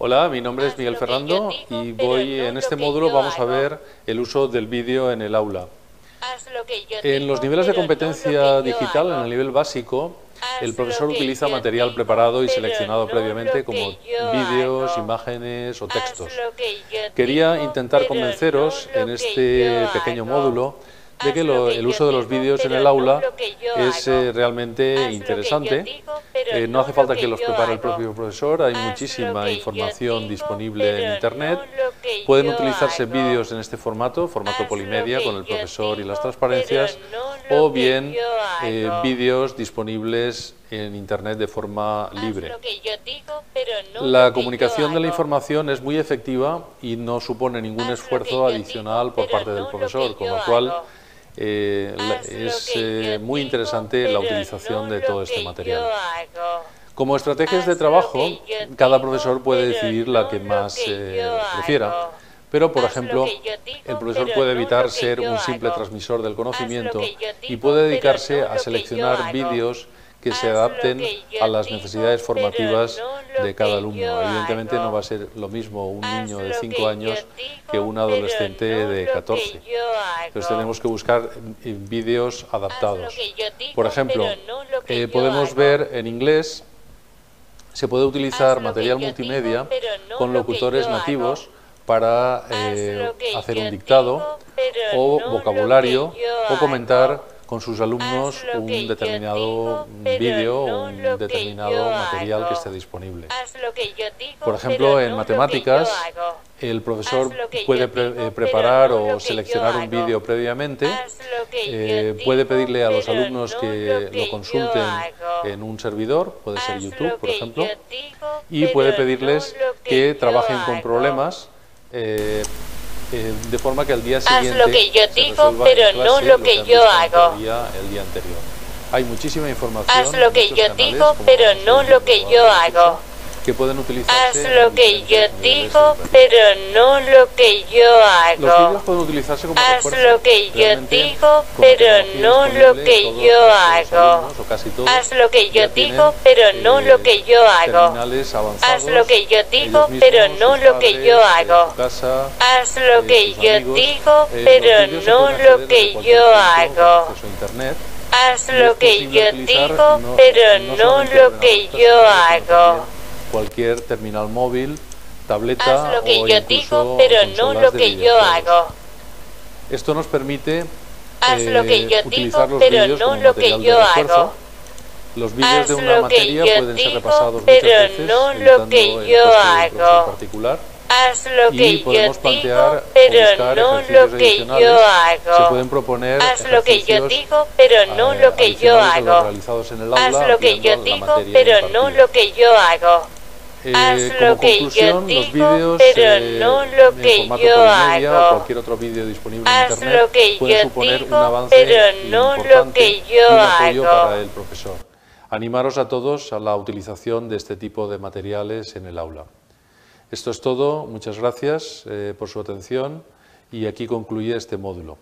Hola, mi nombre es Miguel Fernando y voy en este módulo vamos a ver el uso del vídeo en el aula. En los niveles de competencia digital, en el nivel básico, el profesor utiliza material preparado y seleccionado previamente como vídeos, imágenes o textos. Quería intentar convenceros en este pequeño módulo de que el uso de los vídeos en el aula es eh, realmente interesante. Eh, no hace falta que los prepare el propio profesor, hay muchísima información disponible en Internet. Pueden utilizarse vídeos en este formato, formato polimedia, con el profesor y las transparencias, o bien eh, vídeos disponibles en Internet de forma libre. La comunicación de la información es muy efectiva y no supone ningún esfuerzo adicional por parte del profesor, con lo cual eh, es eh, muy interesante la utilización de todo este material. Como estrategias de trabajo, cada profesor puede decidir la que más eh, prefiera. Pero, por ejemplo, el profesor puede evitar ser un simple transmisor del conocimiento y puede dedicarse a seleccionar vídeos que se adapten a las necesidades formativas de cada alumno. Evidentemente no va a ser lo mismo un niño de 5 años que un adolescente de 14. Entonces tenemos que buscar vídeos adaptados. Por ejemplo, eh, podemos ver en inglés, se puede utilizar material multimedia con locutores nativos para eh, hacer un dictado o vocabulario o comentar con sus alumnos un determinado vídeo o un determinado material que esté disponible. Por ejemplo, en matemáticas, el profesor puede eh, preparar o seleccionar un vídeo previamente, eh, puede pedirle a los alumnos que lo consulten en un servidor, puede ser YouTube, por ejemplo, y puede pedirles que trabajen con problemas eh, eh, de forma que al día siguiente Haz lo que yo digo, pero no lo que yo hago. El día, el día anterior. Hay muchísima información. Haz lo que yo digo, pero no lo que yo hago que pueden utilizarse. Haz lo que yo digo, pero no lo que yo hago. Los vídeos pueden utilizarse como Haz lo que yo digo, pero no lo que yo hago. Haz lo que yo digo, pero no lo que yo hago. Haz lo que yo digo, pero no lo que yo hago. Haz lo que yo digo, pero no lo que yo hago. Haz lo que yo digo, pero no lo que yo hago cualquier terminal móvil, tableta Haz lo que o yo digo, pero no lo que yo hago. Esto nos permite Haz lo que eh, yo utilizar digo, los pero no lo que yo hago. Los vídeos de una materia pueden ser repasados pero muchas veces, no lo evitando que el yo coste del profesor hago. particular. Haz lo y que yo plantear digo, pero no lo que yo hago. Se pueden proponer Haz lo que yo digo, pero no eh, lo que yo adicionales a los hago. realizados en el Haz aula, lo que yo ampliando la digo, materia pero no impartida. lo que yo hago. Eh, Haz como lo que yo conclusión, los digo, vídeos pero eh, no lo que yo hago. o cualquier otro vídeo disponible en internet lo que puede yo suponer digo, un avance pero no lo que yo hago. para el profesor. Animaros a todos a la utilización de este tipo de materiales en el aula. Esto es todo, muchas gracias eh, por su atención y aquí concluye este módulo.